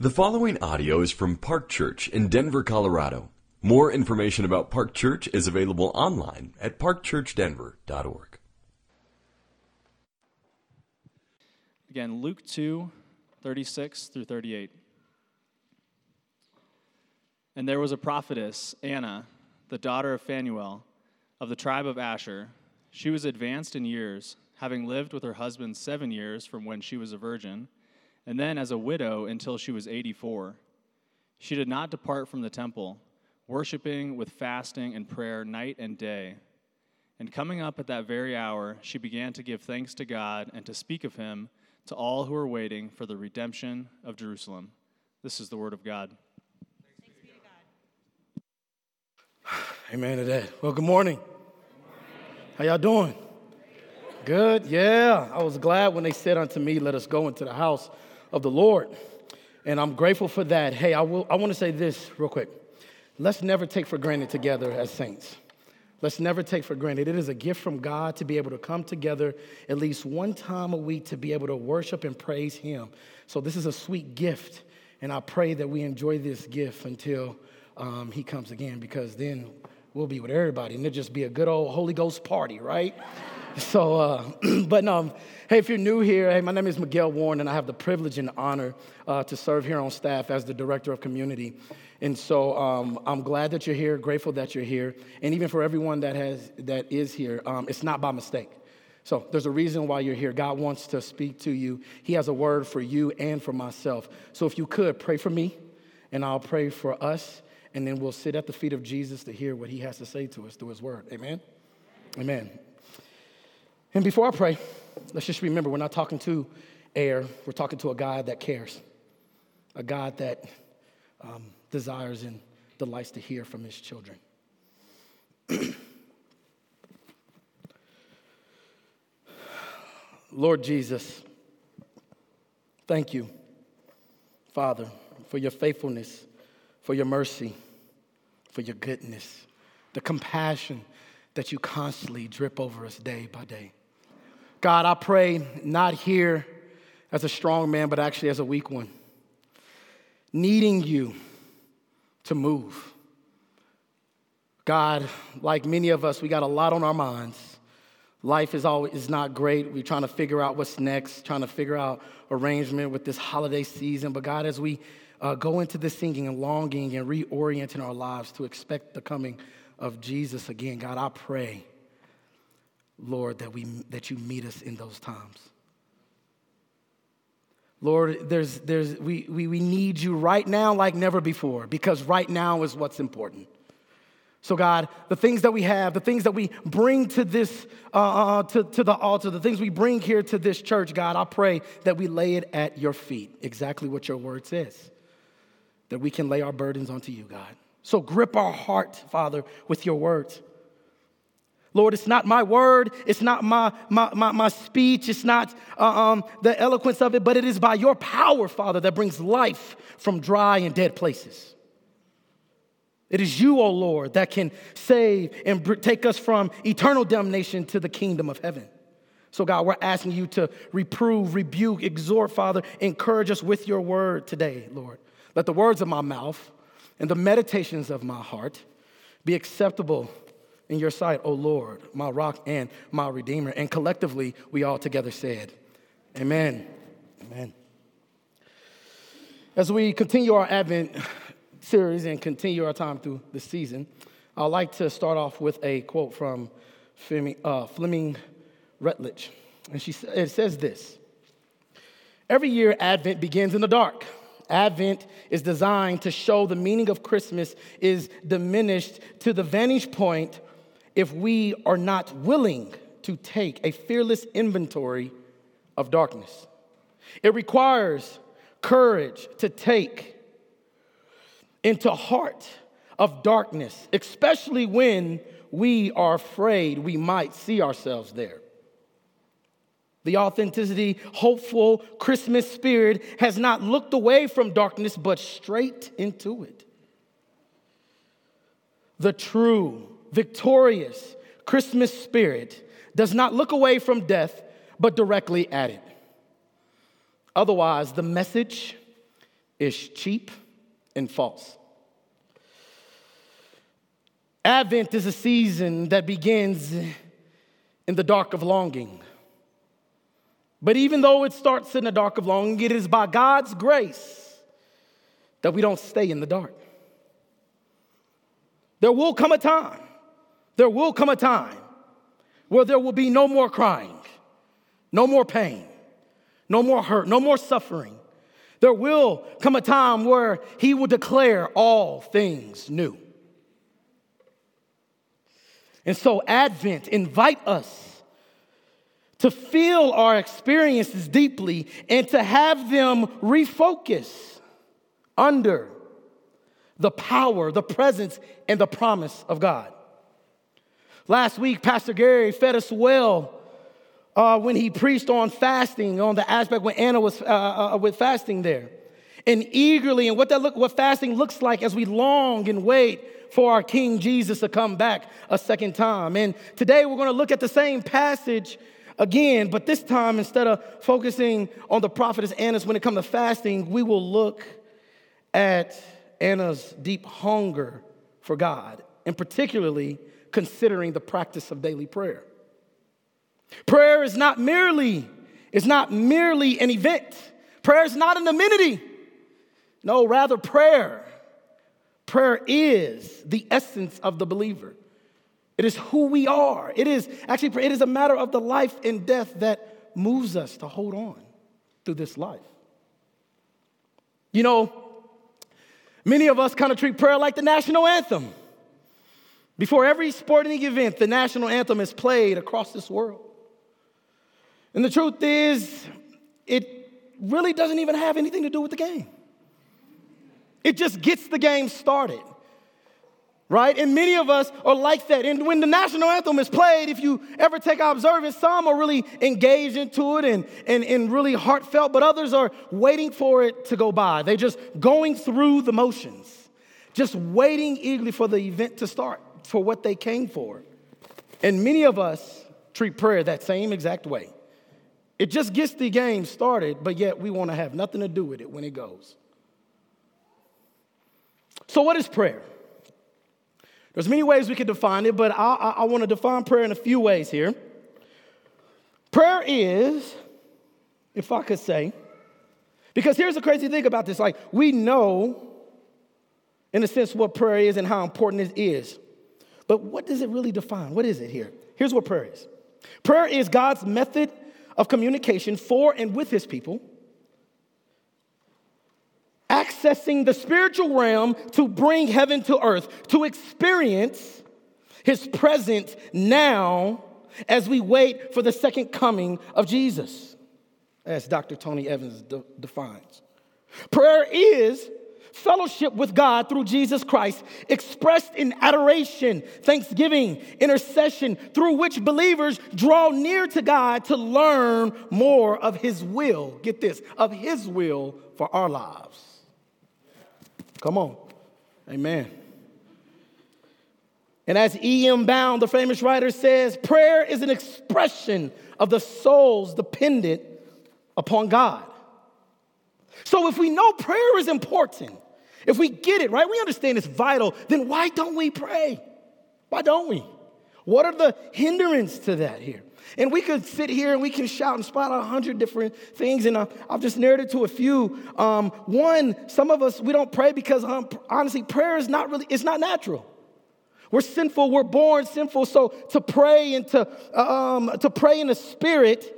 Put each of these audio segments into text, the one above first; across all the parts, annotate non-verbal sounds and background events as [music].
The following audio is from Park Church in Denver, Colorado. More information about Park Church is available online at parkchurchdenver.org. Again, Luke 2, 36 through 38. And there was a prophetess, Anna, the daughter of Phanuel, of the tribe of Asher. She was advanced in years, having lived with her husband seven years from when she was a virgin, and then as a widow until she was 84. She did not depart from the temple, worshiping with fasting and prayer night and day. And coming up at that very hour, she began to give thanks to God and to speak of him to all who were waiting for the redemption of Jerusalem. This is the word of God. [sighs] Amen to that. Well, good morning. How y'all doing? Good? Yeah. I was glad when they said unto me, Let us go into the house of the Lord. And I'm grateful for that. Hey, I, will, I want to say this real quick. Let's never take for granted together as saints. Let's never take for granted. It is a gift from God to be able to come together at least one time a week to be able to worship and praise Him. So, this is a sweet gift. And I pray that we enjoy this gift until um, He comes again, because then we'll be with everybody and it'll just be a good old Holy Ghost party, right? So, uh, [clears throat] but um, hey, if you're new here, hey, my name is Miguel Warren, and I have the privilege and honor uh, to serve here on staff as the director of community. And so um, I'm glad that you're here, grateful that you're here, and even for everyone that has that is here, um, it's not by mistake. So there's a reason why you're here. God wants to speak to you. He has a word for you and for myself. So if you could pray for me, and I'll pray for us, and then we'll sit at the feet of Jesus to hear what He has to say to us through His word. Amen. Amen. And before I pray, let's just remember we're not talking to air. We're talking to a God that cares, a God that um, desires and delights to hear from his children. [clears throat] Lord Jesus, thank you, Father, for your faithfulness, for your mercy, for your goodness, the compassion that you constantly drip over us day by day. God, I pray not here as a strong man, but actually as a weak one, needing you to move. God, like many of us, we got a lot on our minds. Life is always is not great. We're trying to figure out what's next, trying to figure out arrangement with this holiday season. But God, as we uh, go into this singing and longing and reorienting our lives to expect the coming of Jesus again, God, I pray, Lord, that, we, that you meet us in those times. Lord, there's, there's, we, we, we need you right now like never before because right now is what's important. So, God, the things that we have, the things that we bring to this, uh, uh, to, to the altar, the things we bring here to this church, God, I pray that we lay it at your feet, exactly what your word says, that we can lay our burdens onto you, God. So, grip our heart, Father, with your words. Lord, it's not my word, it's not my, my, my, my speech, it's not uh, um, the eloquence of it, but it is by your power, Father, that brings life from dry and dead places. It is you, O oh Lord, that can save and take us from eternal damnation to the kingdom of heaven. So, God, we're asking you to reprove, rebuke, exhort, Father, encourage us with your word today, Lord. Let the words of my mouth and the meditations of my heart be acceptable in your sight, O Lord, my rock and my redeemer. And collectively, we all together said, Amen. Amen. As we continue our Advent series and continue our time through the season, I'd like to start off with a quote from Fleming, uh, Fleming Rutledge. And she, it says this Every year, Advent begins in the dark. Advent is designed to show the meaning of Christmas is diminished to the vantage point if we are not willing to take a fearless inventory of darkness. It requires courage to take into heart of darkness, especially when we are afraid we might see ourselves there. The authenticity, hopeful Christmas spirit has not looked away from darkness, but straight into it. The true victorious Christmas spirit does not look away from death, but directly at it. Otherwise, the message is cheap and false. Advent is a season that begins in the dark of longing. But even though it starts in the dark of longing, it is by God's grace that we don't stay in the dark. There will come a time, there will come a time where there will be no more crying, no more pain, no more hurt, no more suffering. There will come a time where He will declare all things new. And so, Advent invite us to feel our experiences deeply and to have them refocus under the power, the presence, and the promise of God. Last week, Pastor Gary fed us well uh, when he preached on fasting, on the aspect when Anna was uh, uh, with fasting there. And eagerly, and what that look, what fasting looks like as we long and wait for our King Jesus to come back a second time. And today we're going to look at the same passage again, but this time, instead of focusing on the prophetess Anna's when it comes to fasting, we will look at Anna's deep hunger for God, and particularly considering the practice of daily prayer. Prayer is not merely, is not merely an event. Prayer is not an amenity. No, rather prayer. Prayer is the essence of the believer. It is who we are. It is actually, it is a matter of the life and death that moves us to hold on through this life. You know, many of us kind of treat prayer like the national anthem. Before every sporting event, the national anthem is played across this world. And the truth is, it really doesn't even have anything to do with the game. It just gets the game started right? And many of us are like that. And when the national anthem is played, if you ever take observance, some are really engaged into it and, and, and really heartfelt, but others are waiting for it to go by. They're just going through the motions, just waiting eagerly for the event to start, for what they came for. And many of us treat prayer that same exact way. It just gets the game started, but yet we want to have nothing to do with it when it goes. So, what is prayer? There's many ways we could define it, but I, I, I want to define prayer in a few ways here. Prayer is, if I could say, because here's the crazy thing about this like, we know, in a sense, what prayer is and how important it is. But what does it really define? What is it here? Here's what prayer is prayer is God's method of communication for and with his people accessing the spiritual realm to bring heaven to earth, to experience his presence now as we wait for the second coming of Jesus, as Dr. Tony Evans de- defines. Prayer is fellowship with God through Jesus Christ, expressed in adoration, thanksgiving, intercession, through which believers draw near to God to learn more of His will. Get this, of His will for our lives. Come on. Amen. And as E.M. Bound, the famous writer, says, prayer is an expression of the soul's dependent upon God. So if we know prayer is important, if we get it, right, we understand it's vital, then why don't we pray? Why don't we? What are the hindrance to that here? And we could sit here and we can shout and spot out a hundred different things, and uh, I've just narrated to a few. Um, one, some of us we don't pray because um, honestly, prayer is not really it's not natural. We're sinful. We're born sinful. So to pray and to um, to pray in the spirit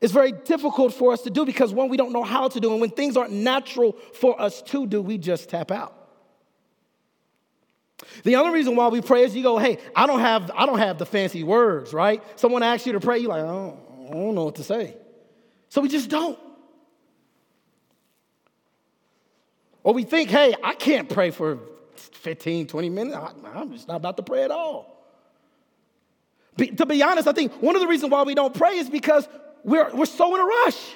is very difficult for us to do because one, we don't know how to do, and when things aren't natural for us to do, we just tap out. The only reason why we pray is you go, hey, I don't have, I don't have the fancy words, right? Someone asks you to pray, you're like, I don't, I don't know what to say. So we just don't. Or we think, hey, I can't pray for 15, 20 minutes. I, am just not about to pray at all. Be, to be honest, I think one of the reasons why we don't pray is because we're, we're so in a rush.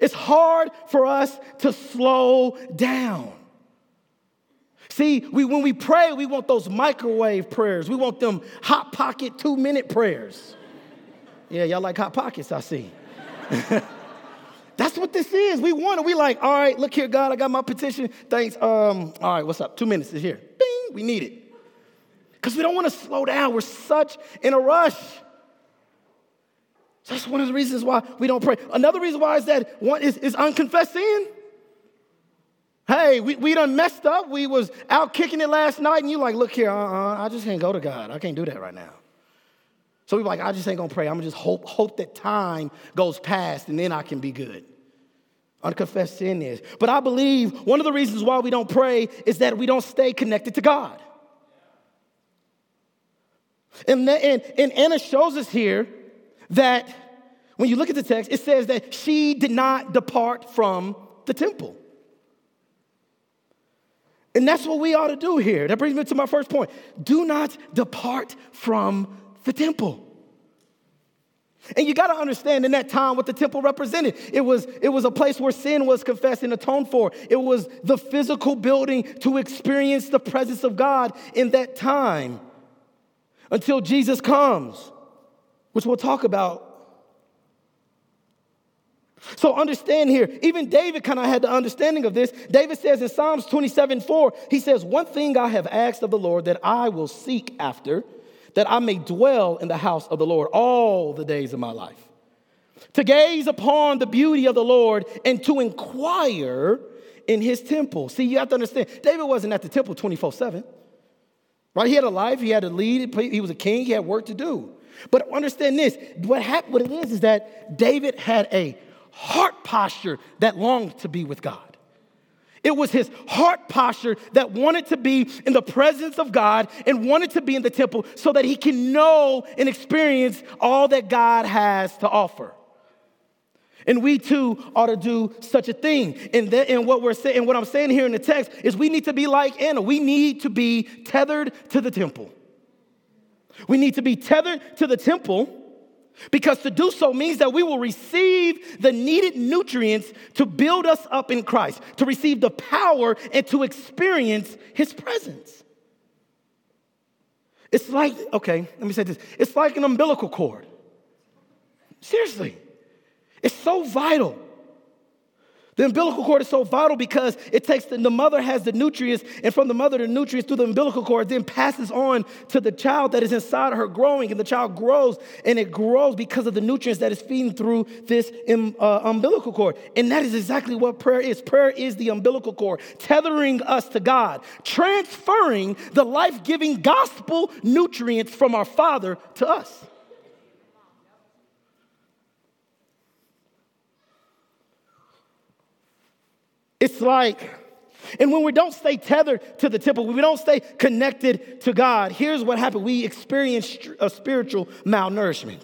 It's hard for us to slow down. See, we, when we pray, we want those microwave prayers. We want them hot pocket two minute prayers. Yeah, y'all like hot pockets, I see. [laughs] That's what this is. We want it. We like, all right, look here, God, I got my petition. Thanks. Um, all right, what's up? Two minutes is here. Bing, we need it. Because we don't want to slow down. We're such in a rush. So that's one of the reasons why we don't pray. Another reason why is that one is, is unconfessed sin. Hey, we, we done messed up. We was out kicking it last night, and you like, look here, uh-uh, I just can't go to God. I can't do that right now. So we like, I just ain't gonna pray. I'm gonna just hope, hope that time goes past and then I can be good. Unconfessed sin is. But I believe one of the reasons why we don't pray is that we don't stay connected to God. And, and, and Anna shows us here that when you look at the text, it says that she did not depart from the temple. And that's what we ought to do here. That brings me to my first point. Do not depart from the temple. And you got to understand in that time what the temple represented. It was, it was a place where sin was confessed and atoned for. It was the physical building to experience the presence of God in that time until Jesus comes, which we'll talk about. So understand here, even David kind of had the understanding of this. David says in Psalms 27 4, he says, One thing I have asked of the Lord that I will seek after that I may dwell in the house of the Lord all the days of my life. To gaze upon the beauty of the Lord and to inquire in his temple. See, you have to understand, David wasn't at the temple 24 7. Right? He had a life, he had to lead, he was a king, he had work to do. But understand this what, happened, what it is is that David had a heart posture that longed to be with God. It was his heart posture that wanted to be in the presence of God and wanted to be in the temple so that he can know and experience all that God has to offer. And we too ought to do such a thing. And, that, and what we're saying, and what I'm saying here in the text is we need to be like Anna. We need to be tethered to the temple. We need to be tethered to the temple because to do so means that we will receive the needed nutrients to build us up in Christ, to receive the power and to experience His presence. It's like, okay, let me say this it's like an umbilical cord. Seriously, it's so vital the umbilical cord is so vital because it takes the, the, mother has the nutrients, and from the mother, the nutrients through the umbilical cord then passes on to the child that is inside of her growing, and the child grows, and it grows because of the nutrients that is feeding through this um, uh, umbilical cord. And that is exactly what prayer is. Prayer is the umbilical cord, tethering us to God, transferring the life giving gospel nutrients from our Father to us. It's like, and when we don't stay tethered to the temple, we don't stay connected to God, here's what happened we experience a spiritual malnourishment.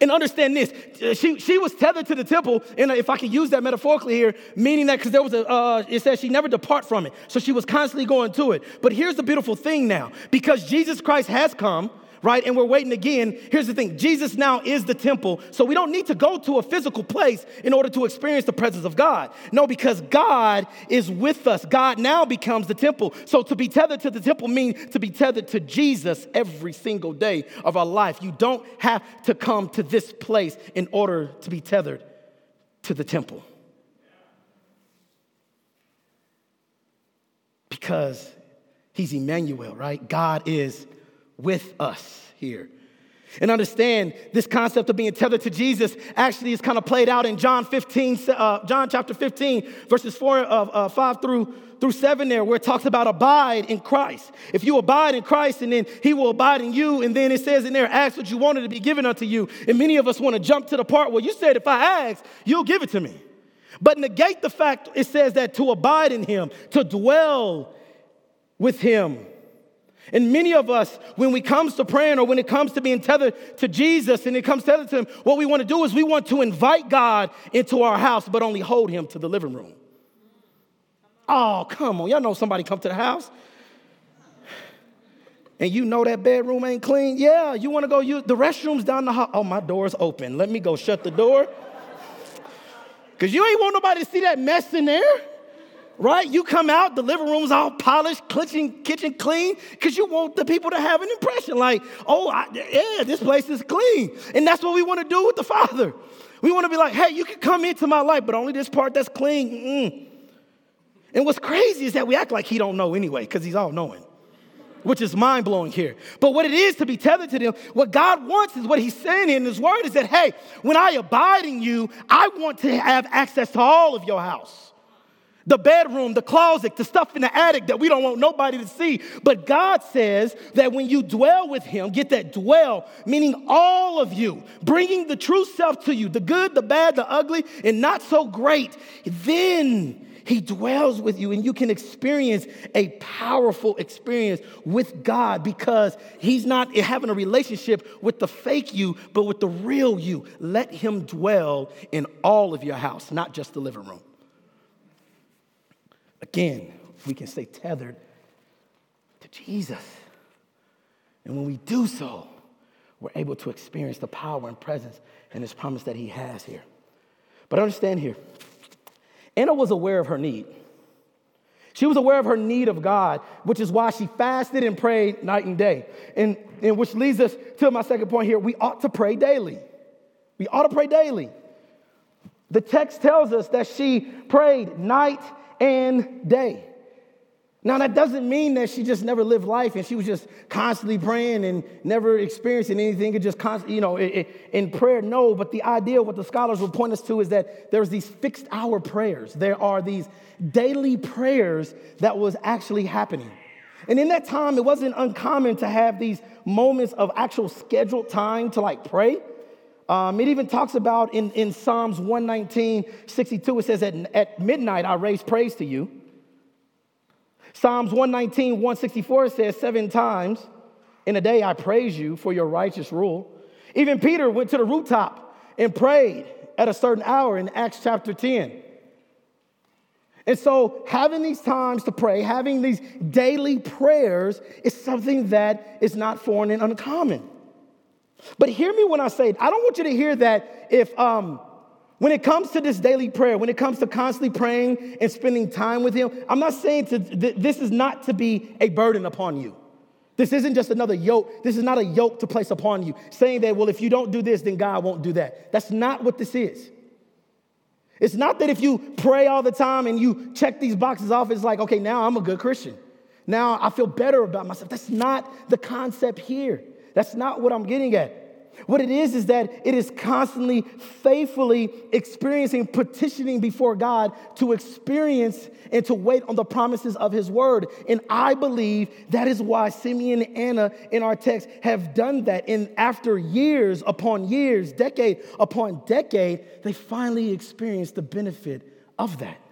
And understand this, she, she was tethered to the temple, and if I can use that metaphorically here, meaning that because there was a, uh, it says she never depart from it. So she was constantly going to it. But here's the beautiful thing now because Jesus Christ has come, right? And we're waiting again. Here's the thing Jesus now is the temple. So we don't need to go to a physical place in order to experience the presence of God. No, because God is with us. God now becomes the temple. So to be tethered to the temple means to be tethered to Jesus every single day of our life. You don't have to come to this place in order to be tethered to the temple. Because he's Emmanuel, right? God is with us here. And understand this concept of being tethered to Jesus actually is kind of played out in John 15, uh, John chapter 15, verses 4, uh, uh, 5 through, through 7 there, where it talks about abide in Christ. If you abide in Christ, and then he will abide in you, and then it says in there, ask what you wanted to be given unto you. And many of us want to jump to the part where you said, if I ask, you'll give it to me. But negate the fact it says that to abide in him, to dwell with him and many of us, when we comes to praying or when it comes to being tethered to Jesus and it comes tethered to Him, what we want to do is we want to invite God into our house, but only hold Him to the living room. Oh, come on. Y'all know somebody come to the house and you know that bedroom ain't clean. Yeah, you want to go use the restrooms down the hall. Oh, my door's open. Let me go shut the door. Because you ain't want nobody to see that mess in there. Right? You come out, the living room's all polished, kitchen, kitchen clean, because you want the people to have an impression like, oh, I, yeah, this place is clean. And that's what we want to do with the Father. We want to be like, hey, you can come into my life, but only this part that's clean. Mm-mm. And what's crazy is that we act like he don't know anyway, because he's all knowing. Which is mind blowing here. But what it is to be tethered to them, what God wants is what He's saying in His Word is that, hey, when I abide in you, I want to have access to all of your house the bedroom, the closet, the stuff in the attic that we don't want nobody to see. But God says that when you dwell with Him, get that dwell, meaning all of you, bringing the true self to you, the good, the bad, the ugly, and not so great, then He dwells with you and you can experience a powerful experience with God because He's not having a relationship with the fake you, but with the real you. Let Him dwell in all of your house, not just the living room. Again, we can stay tethered to Jesus. And when we do so, we're able to experience the power and presence and his promise that he has here. But understand here, Anna was aware of her need. She was aware of her need of God, which is why she fasted and prayed night and day. And, and which leads us to my second point here. We ought to pray daily. We ought to pray daily. The text tells us that she prayed night and day. Now, that doesn't mean that she just never lived life and she was just constantly praying and never experiencing anything and just you know, in prayer. No, but the idea, what the scholars will point us to, is that there's these fixed hour prayers. There are these daily prayers that was actually happening. And in that time, it wasn't uncommon to have these moments of actual scheduled time to like pray. Um, it even talks about in, in Psalms 119, 62, it says, at, at midnight I raise praise to you. Psalms 119, 164 says, seven times in a day I praise you for your righteous rule. Even Peter went to the rooftop and prayed at a certain hour in Acts chapter 10. And so, having these times to pray, having these daily prayers is something that is not foreign and uncommon. But hear me when I say, it. I don't want you to hear that if, um, when it comes to this daily prayer, when it comes to constantly praying and spending time with Him, I'm not saying to, th- this is not to be a burden upon you. This isn't just another yoke. This is not a yoke to place upon you, saying that, well, if you don't do this, then God won't do that. That's not what this is. It's not that if you pray all the time and you check these boxes off, it's like, okay, now I'm a good Christian. Now I feel better about myself. That's not the concept here. That's not what I'm getting at. What it is is that it is constantly, faithfully experiencing, petitioning before God to experience and to wait on the promises of His word. And I believe that is why Simeon and Anna in our text have done that. And after years upon years, decade upon decade, they finally experienced the benefit of that.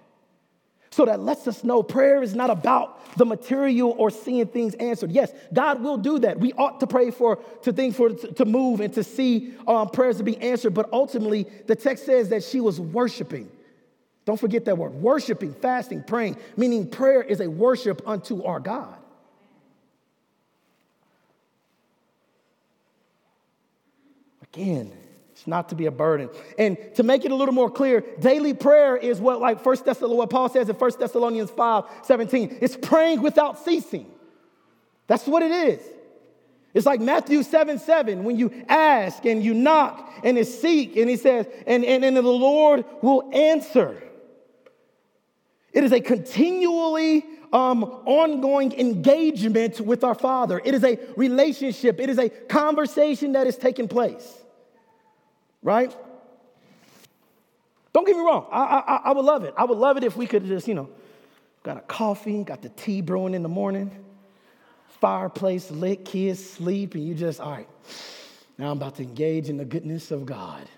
So that lets us know prayer is not about the material or seeing things answered. Yes, God will do that. We ought to pray for to things for to move and to see um, prayers to be answered. But ultimately, the text says that she was worshiping. Don't forget that word worshiping, fasting, praying, meaning prayer is a worship unto our God. Again, it's not to be a burden. And to make it a little more clear, daily prayer is what, like First Thessalonians, what Paul says in 1 Thessalonians 5 17. It's praying without ceasing. That's what it is. It's like Matthew 7 7, when you ask and you knock and you seek, and he says, and, and, and the Lord will answer. It is a continually um, ongoing engagement with our Father. It is a relationship, it is a conversation that is taking place right? Don't get me wrong. I, I, I would love it. I would love it if we could just, you know, got a coffee, got the tea brewing in the morning, fireplace lit, kids sleep, and you just, all right, now I'm about to engage in the goodness of God.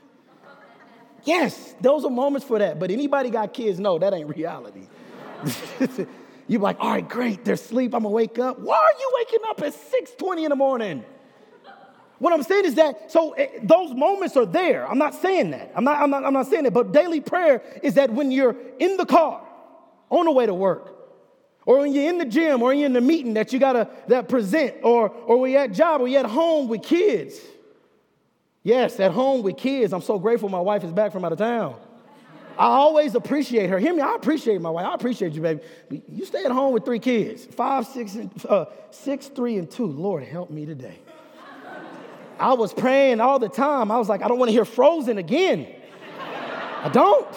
Yes, those are moments for that. But anybody got kids know that ain't reality. [laughs] You're like, all right, great, they're asleep, I'm gonna wake up. Why are you waking up at 6:20 in the morning? What I'm saying is that, so eh, those moments are there. I'm not saying that. I'm not, I'm, not, I'm not saying that. But daily prayer is that when you're in the car, on the way to work, or when you're in the gym, or you're in the meeting that you gotta that present, or, or you're at job, or you're at home with kids. Yes, at home with kids. I'm so grateful my wife is back from out of town. I always appreciate her. Hear me, I appreciate my wife. I appreciate you, baby. You stay at home with three kids five, six, and, uh, six, three, and two. Lord, help me today. I was praying all the time. I was like, I don't want to hear Frozen again. I don't.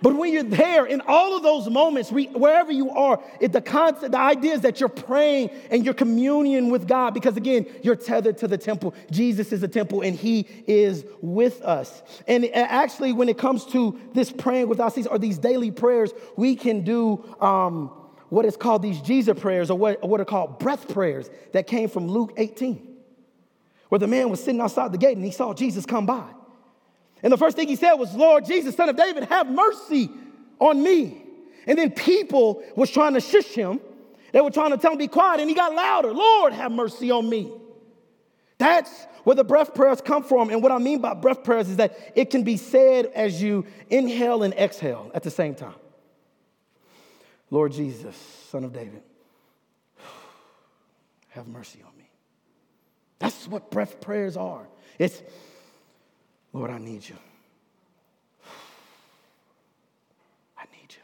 But when you're there in all of those moments, wherever you are, it, the concept, the idea is that you're praying and you're communion with God because again, you're tethered to the temple. Jesus is the temple and He is with us. And actually, when it comes to this praying without ceasing or these daily prayers, we can do um, what is called these Jesus prayers or what, or what are called breath prayers that came from Luke 18, where the man was sitting outside the gate and he saw Jesus come by. And the first thing he said was, Lord Jesus, son of David, have mercy on me. And then people was trying to shush him. They were trying to tell him be quiet, and he got louder. Lord, have mercy on me. That's where the breath prayers come from. And what I mean by breath prayers is that it can be said as you inhale and exhale at the same time. Lord Jesus, son of David, [sighs] have mercy on me. That's what breath prayers are. It's Lord, I need you. I need you.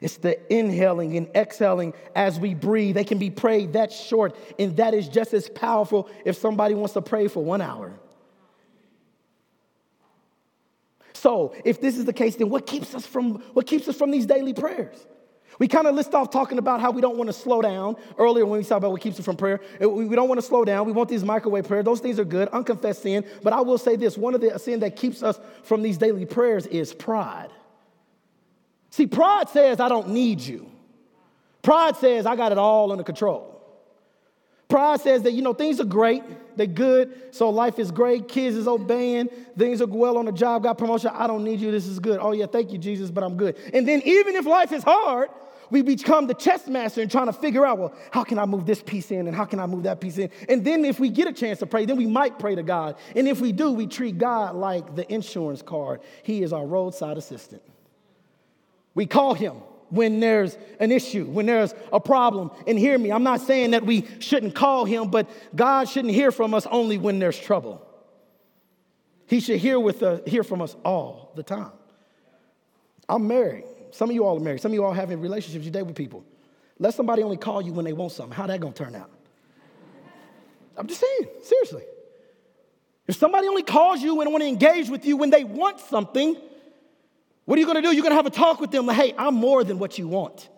It's the inhaling and exhaling as we breathe. They can be prayed that short, and that is just as powerful if somebody wants to pray for one hour. So, if this is the case, then what keeps us from what keeps us from these daily prayers? We kind of list off talking about how we don't want to slow down earlier when we talked about what keeps us from prayer. We don't want to slow down. We want these microwave prayers. Those things are good, unconfessed sin. But I will say this one of the sin that keeps us from these daily prayers is pride. See, pride says, I don't need you. Pride says, I got it all under control. Pride says that, you know, things are great, they're good, so life is great, kids is obeying, things are well on the job, got promotion, I don't need you, this is good. Oh, yeah, thank you, Jesus, but I'm good. And then even if life is hard, we become the chess master and trying to figure out, well, how can I move this piece in and how can I move that piece in? And then if we get a chance to pray, then we might pray to God. And if we do, we treat God like the insurance card. He is our roadside assistant. We call him when there's an issue, when there's a problem. And hear me, I'm not saying that we shouldn't call him, but God shouldn't hear from us only when there's trouble. He should hear, with us, hear from us all the time. I'm married. Some of you all are married. Some of you all having relationships you date with people. Let somebody only call you when they want something. How that gonna turn out? I'm just saying, seriously. If somebody only calls you and want to engage with you when they want something, what are you gonna do? You're gonna have a talk with them like, hey, I'm more than what you want.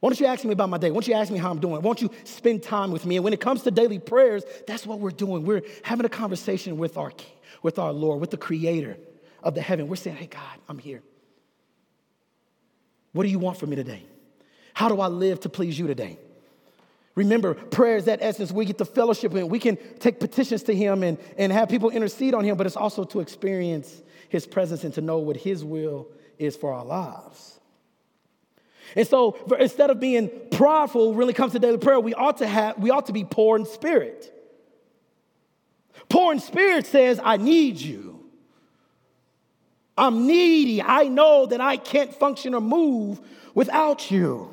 Why don't you ask me about my day? Why don't you ask me how I'm doing? Why don't you spend time with me? And when it comes to daily prayers, that's what we're doing. We're having a conversation with our, with our Lord, with the creator of the heaven. We're saying, hey, God, I'm here. What do you want from me today? How do I live to please you today? Remember, prayer is that essence. We get the fellowship and we can take petitions to Him and, and have people intercede on Him, but it's also to experience His presence and to know what His will is for our lives. And so instead of being prideful it comes to daily prayer, we ought to have we ought to be poor in spirit. Poor in spirit says, I need you. I'm needy. I know that I can't function or move without you.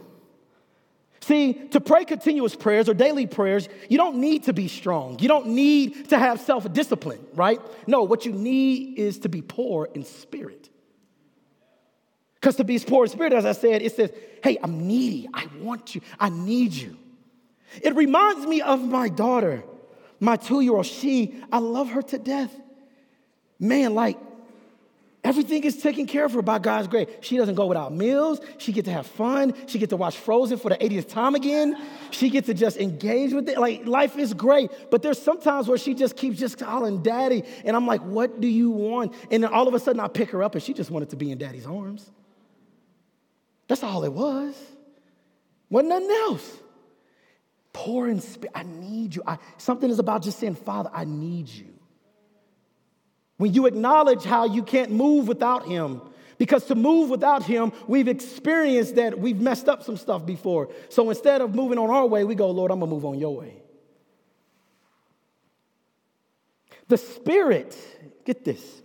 See, to pray continuous prayers or daily prayers, you don't need to be strong. You don't need to have self discipline, right? No, what you need is to be poor in spirit. Because to be poor in spirit, as I said, it says, hey, I'm needy. I want you. I need you. It reminds me of my daughter, my two year old. She, I love her to death. Man, like, Everything is taken care of her by God's grace. She doesn't go without meals. She get to have fun. She get to watch Frozen for the 80th time again. She get to just engage with it. Like life is great. But there's sometimes where she just keeps just calling daddy. And I'm like, what do you want? And then all of a sudden I pick her up and she just wanted to be in daddy's arms. That's all it was. Wasn't nothing else. Poor in spirit. I need you. I, something is about just saying, Father, I need you. When you acknowledge how you can't move without Him, because to move without Him, we've experienced that we've messed up some stuff before. So instead of moving on our way, we go, Lord, I'm gonna move on your way. The Spirit, get this,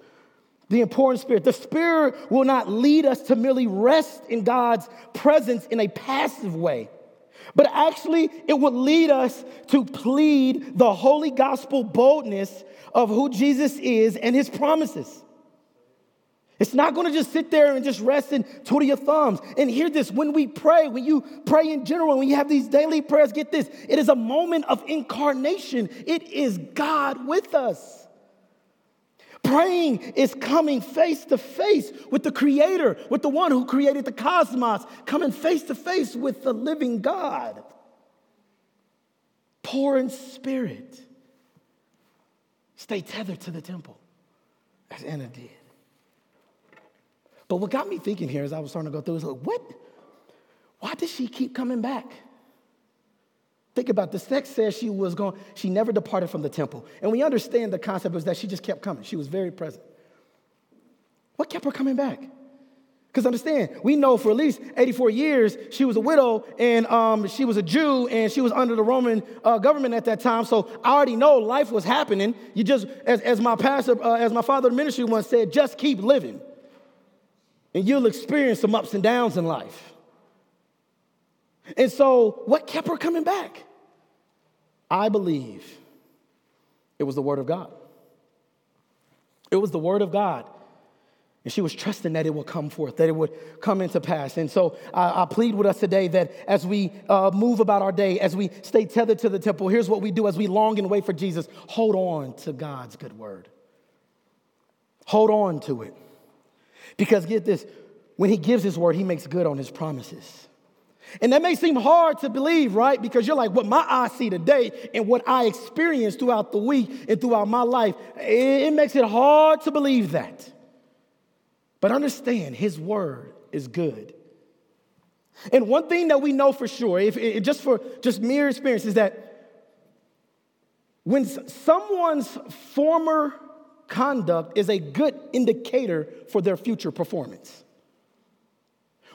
the important Spirit, the Spirit will not lead us to merely rest in God's presence in a passive way. But actually, it will lead us to plead the holy gospel boldness of who Jesus is and his promises. It's not going to just sit there and just rest and twiddle your thumbs. And hear this when we pray, when you pray in general, when you have these daily prayers, get this it is a moment of incarnation. It is God with us. Praying is coming face to face with the Creator, with the one who created the cosmos, coming face to face with the living God. Poor in spirit. Stay tethered to the temple, as Anna did. But what got me thinking here as I was starting to go through is like, what? Why does she keep coming back? Think about this text says she was going, she never departed from the temple. And we understand the concept was that she just kept coming. She was very present. What kept her coming back? Because understand, we know for at least 84 years she was a widow and um, she was a Jew and she was under the Roman uh, government at that time. So I already know life was happening. You just, as, as my pastor, uh, as my father of ministry once said, just keep living and you'll experience some ups and downs in life. And so, what kept her coming back? I believe it was the Word of God. It was the Word of God. And she was trusting that it would come forth, that it would come into pass. And so I, I plead with us today that as we uh, move about our day, as we stay tethered to the temple, here's what we do as we long and wait for Jesus hold on to God's good word. Hold on to it. Because get this, when he gives his word, he makes good on his promises. And that may seem hard to believe, right? Because you're like, what my eyes see today and what I experience throughout the week and throughout my life, it makes it hard to believe that. But understand, his word is good. And one thing that we know for sure, if, just for just mere experience, is that when someone's former conduct is a good indicator for their future performance.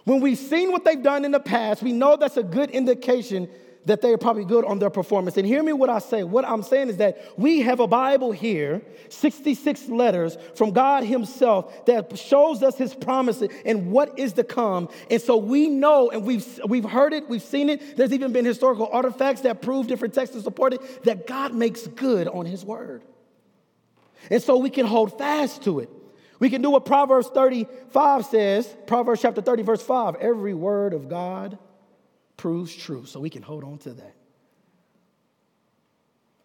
When we've seen what they've done in the past, we know that's a good indication that they are probably good on their performance. And hear me what I say. What I'm saying is that we have a Bible here, 66 letters from God Himself that shows us His promises and what is to come. And so we know and we've, we've heard it, we've seen it. There's even been historical artifacts that prove different texts to support it that God makes good on His word. And so we can hold fast to it. We can do what Proverbs 35 says, Proverbs chapter 30, verse 5. Every word of God proves true. So we can hold on to that.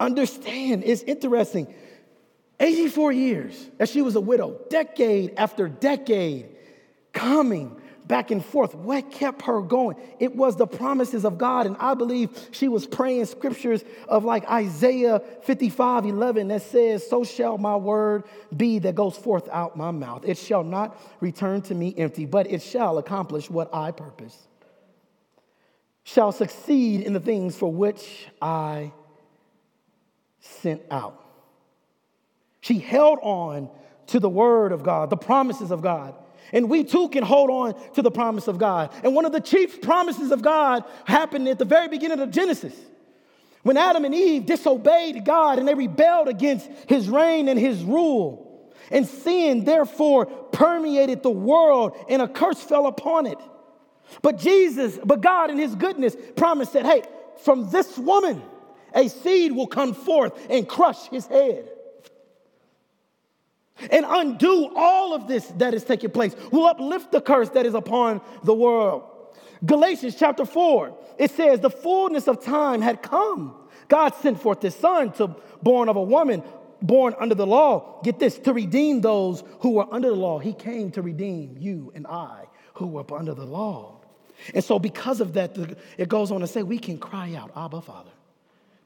Understand, it's interesting. 84 years that she was a widow, decade after decade, coming back and forth. What kept her going? It was the promises of God. And I believe she was praying scriptures of like Isaiah 55 11 that says, So shall my word be that goes forth out my mouth. It shall not return to me empty, but it shall accomplish what I purpose, shall succeed in the things for which I sent out. She held on to the word of God, the promises of God. And we too can hold on to the promise of God. And one of the chief promises of God happened at the very beginning of Genesis. When Adam and Eve disobeyed God and they rebelled against his reign and his rule. And sin, therefore, permeated the world and a curse fell upon it. But Jesus, but God in his goodness promised that, hey, from this woman, a seed will come forth and crush his head and undo all of this that is taking place. Will uplift the curse that is upon the world. Galatians chapter 4, it says, The fullness of time had come. God sent forth his son to born of a woman, born under the law. Get this, to redeem those who were under the law. He came to redeem you and I who were under the law. And so, because of that, it goes on to say we can cry out, Abba, Father,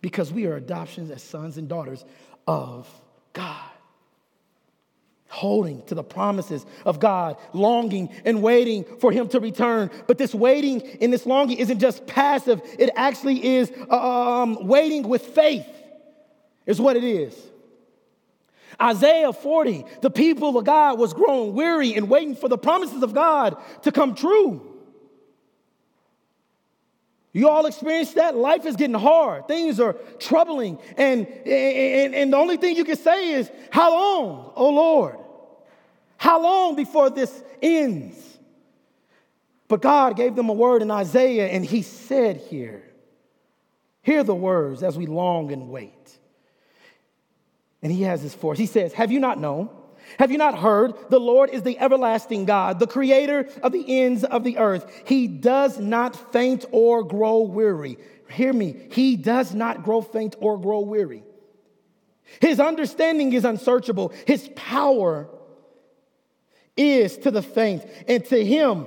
because we are adoptions as sons and daughters of God holding to the promises of God, longing and waiting for Him to return. But this waiting and this longing isn't just passive, it actually is um, waiting with faith, is what it is. Isaiah 40, the people of God was growing weary and waiting for the promises of God to come true. You all experience that? Life is getting hard. Things are troubling. And, and, and the only thing you can say is, How long, oh Lord? How long before this ends? But God gave them a word in Isaiah, and He said here, Hear the words as we long and wait. And He has this for us. He says, Have you not known? Have you not heard? The Lord is the everlasting God, the creator of the ends of the earth. He does not faint or grow weary. Hear me. He does not grow faint or grow weary. His understanding is unsearchable. His power is to the faint, and to him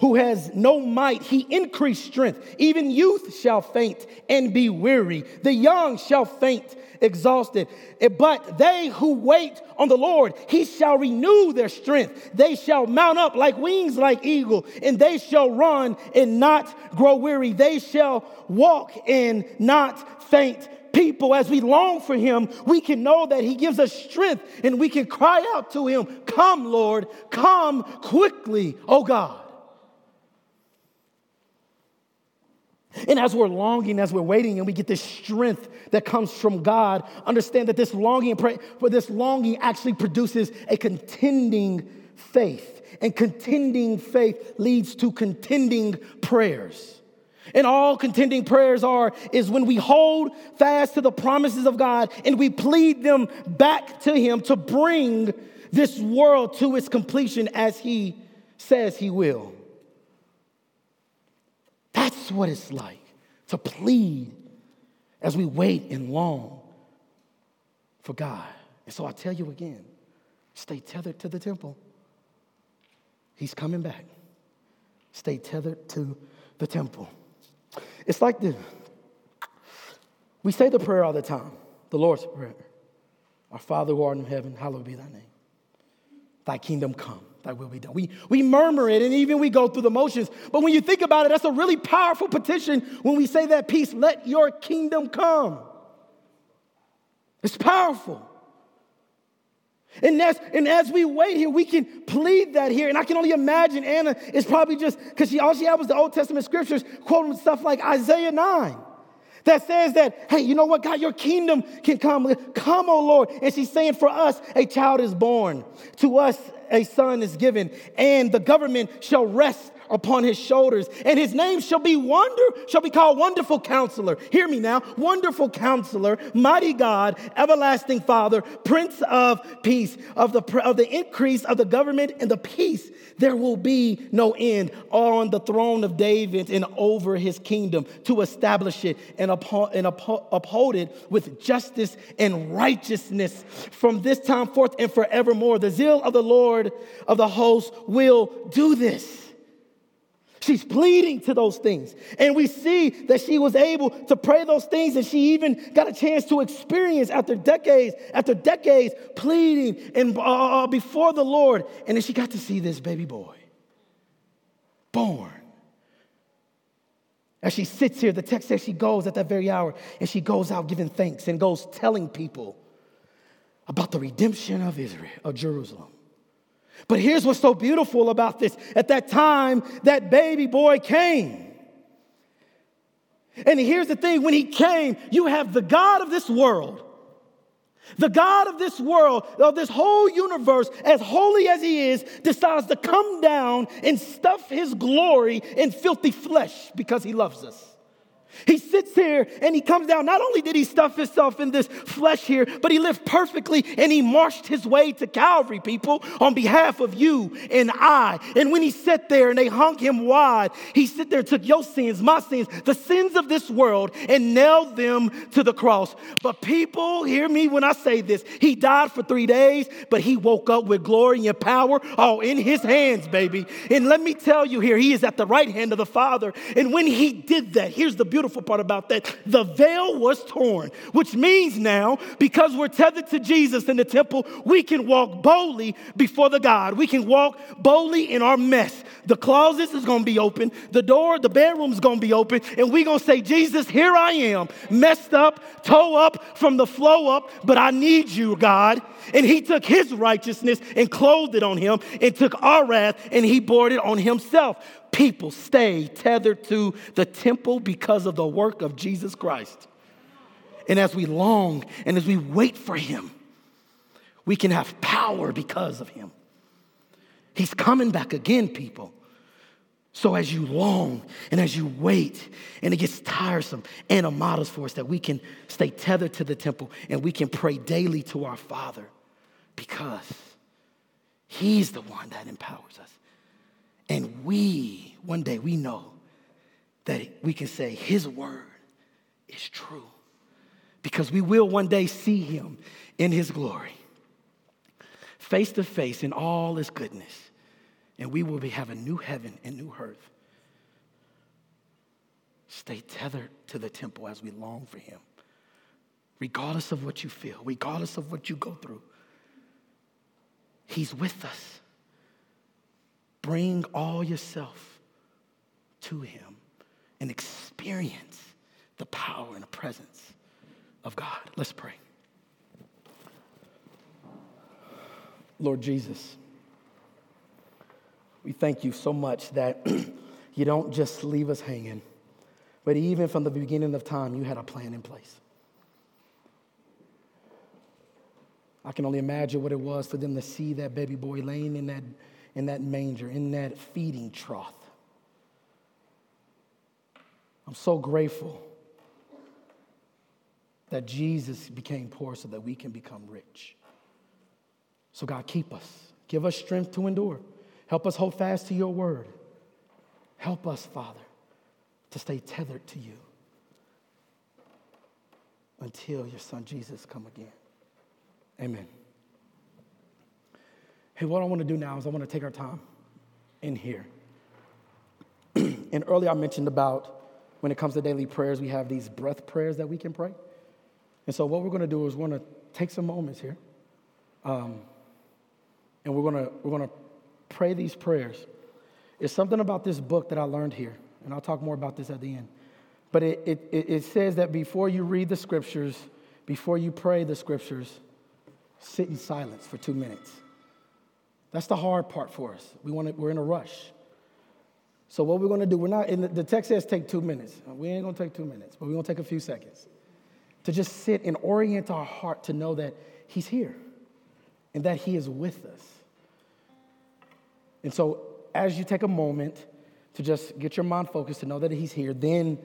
who has no might, he increased strength. Even youth shall faint and be weary. The young shall faint, exhausted. Eh, but they who wait on the Lord, he shall renew their strength. They shall mount up like wings like eagle, and they shall run and not grow weary. They shall walk and not faint people, as we long for Him, we can know that He gives us strength and we can cry out to Him, Come, Lord, come quickly, oh God. And as we're longing, as we're waiting, and we get this strength that comes from God, understand that this longing, for this longing actually produces a contending faith. And contending faith leads to contending prayers. And all contending prayers are is when we hold fast to the promises of God and we plead them back to Him to bring this world to its completion as He says He will. That's what it's like to plead as we wait and long for God. And so I tell you again stay tethered to the temple. He's coming back. Stay tethered to the temple. It's like this. We say the prayer all the time, the Lord's Prayer. Our Father who art in heaven, hallowed be thy name. Thy kingdom come, thy will be done. We, we murmur it and even we go through the motions. But when you think about it, that's a really powerful petition when we say that piece, let your kingdom come. It's powerful. And as, and as we wait here, we can plead that here. And I can only imagine Anna is probably just, because she, all she had was the Old Testament scriptures, quoting stuff like Isaiah 9 that says that, hey, you know what, God, your kingdom can come. Come, O Lord. And she's saying, for us, a child is born. To us, a son is given. And the government shall rest upon his shoulders, and his name shall be wonder, shall be called Wonderful Counselor. Hear me now, Wonderful Counselor, Mighty God, Everlasting Father, Prince of Peace, of the of the increase of the government and the peace. There will be no end on the throne of David and over his kingdom to establish it and uphold, and uphold it with justice and righteousness from this time forth and forevermore. The zeal of the Lord of the hosts will do this. She's pleading to those things. And we see that she was able to pray those things and she even got a chance to experience after decades, after decades pleading and uh, uh, uh, before the Lord. And then she got to see this baby boy born. As she sits here, the text says she goes at that very hour and she goes out giving thanks and goes telling people about the redemption of Israel, of Jerusalem. But here's what's so beautiful about this. At that time, that baby boy came. And here's the thing when he came, you have the God of this world, the God of this world, of this whole universe, as holy as he is, decides to come down and stuff his glory in filthy flesh because he loves us. He sits here and he comes down. Not only did he stuff himself in this flesh here, but he lived perfectly and he marched his way to Calvary, people, on behalf of you and I. And when he sat there and they hung him wide, he sat there, took your sins, my sins, the sins of this world, and nailed them to the cross. But people, hear me when I say this. He died for three days, but he woke up with glory and power all in his hands, baby. And let me tell you here, he is at the right hand of the Father. And when he did that, here's the beautiful beautiful part about that. The veil was torn, which means now, because we're tethered to Jesus in the temple, we can walk boldly before the God. We can walk boldly in our mess. The closet is gonna be open, the door, the bedroom is gonna be open, and we're gonna say, Jesus, here I am, messed up, toe up from the flow up, but I need you, God. And he took his righteousness and clothed it on him and took our wrath and he bore it on himself people stay tethered to the temple because of the work of Jesus Christ. And as we long and as we wait for him, we can have power because of him. He's coming back again, people. So as you long and as you wait, and it gets tiresome, and a models for us that we can stay tethered to the temple and we can pray daily to our Father because He's the one that empowers us. And we, one day, we know that we can say His word is true because we will one day see Him in His glory, face to face in all His goodness, and we will be, have a new heaven and new earth. Stay tethered to the temple as we long for Him, regardless of what you feel, regardless of what you go through. He's with us. Bring all yourself to Him and experience the power and the presence of God. Let's pray. Lord Jesus, we thank you so much that [clears throat] you don't just leave us hanging, but even from the beginning of time, you had a plan in place. I can only imagine what it was for them to see that baby boy laying in that in that manger, in that feeding trough. I'm so grateful that Jesus became poor so that we can become rich. So, God, keep us. Give us strength to endure. Help us hold fast to your word. Help us, Father, to stay tethered to you until your son Jesus come again. Amen. Hey, what I want to do now is I want to take our time in here. [clears throat] and earlier I mentioned about when it comes to daily prayers, we have these breath prayers that we can pray. And so what we're going to do is we're going to take some moments here, um, and we're going to we're going to pray these prayers. It's something about this book that I learned here, and I'll talk more about this at the end. But it, it, it says that before you read the scriptures, before you pray the scriptures, sit in silence for two minutes. That's the hard part for us. We want to, we're in a rush. So what we're going to do, we're not, in the, the text says take two minutes. Uh, we ain't going to take two minutes, but we're going to take a few seconds to just sit and orient our heart to know that he's here and that he is with us. And so as you take a moment to just get your mind focused to know that he's here, then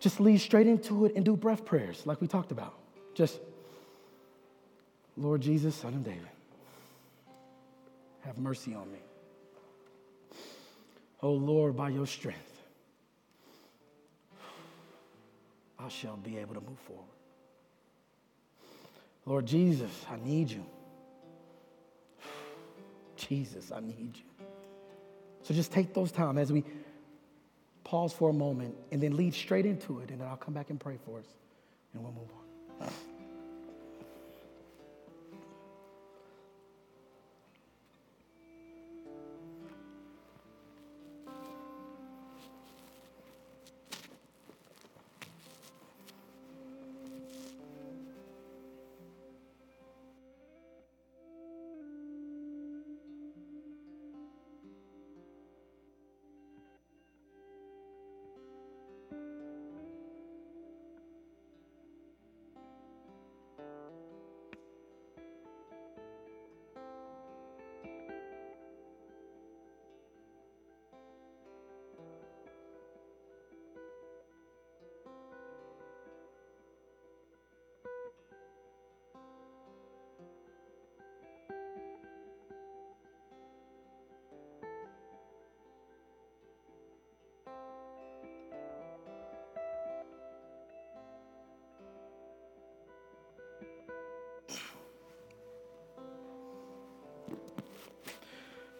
just lead straight into it and do breath prayers like we talked about. Just, Lord Jesus, Son of David have mercy on me. Oh Lord, by your strength, I shall be able to move forward. Lord Jesus, I need you. Jesus, I need you. So just take those time as we pause for a moment and then lead straight into it, and then I'll come back and pray for us, and we'll move on.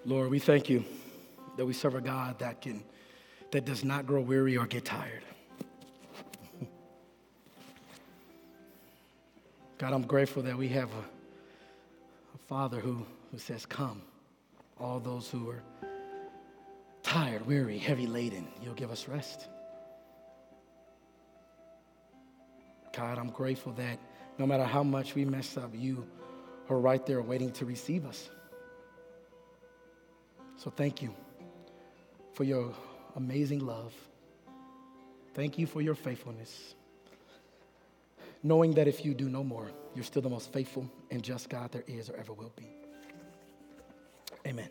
Lord, we thank you that we serve a God that can that does not grow weary or get tired. [laughs] God, I'm grateful that we have a, a Father who, who says, Come, all those who are tired, weary, heavy laden, you'll give us rest. God, I'm grateful that no matter how much we mess up, you are right there waiting to receive us. So thank you for your amazing love. Thank you for your faithfulness. Knowing that if you do no more, you're still the most faithful and just God there is or ever will be. Amen.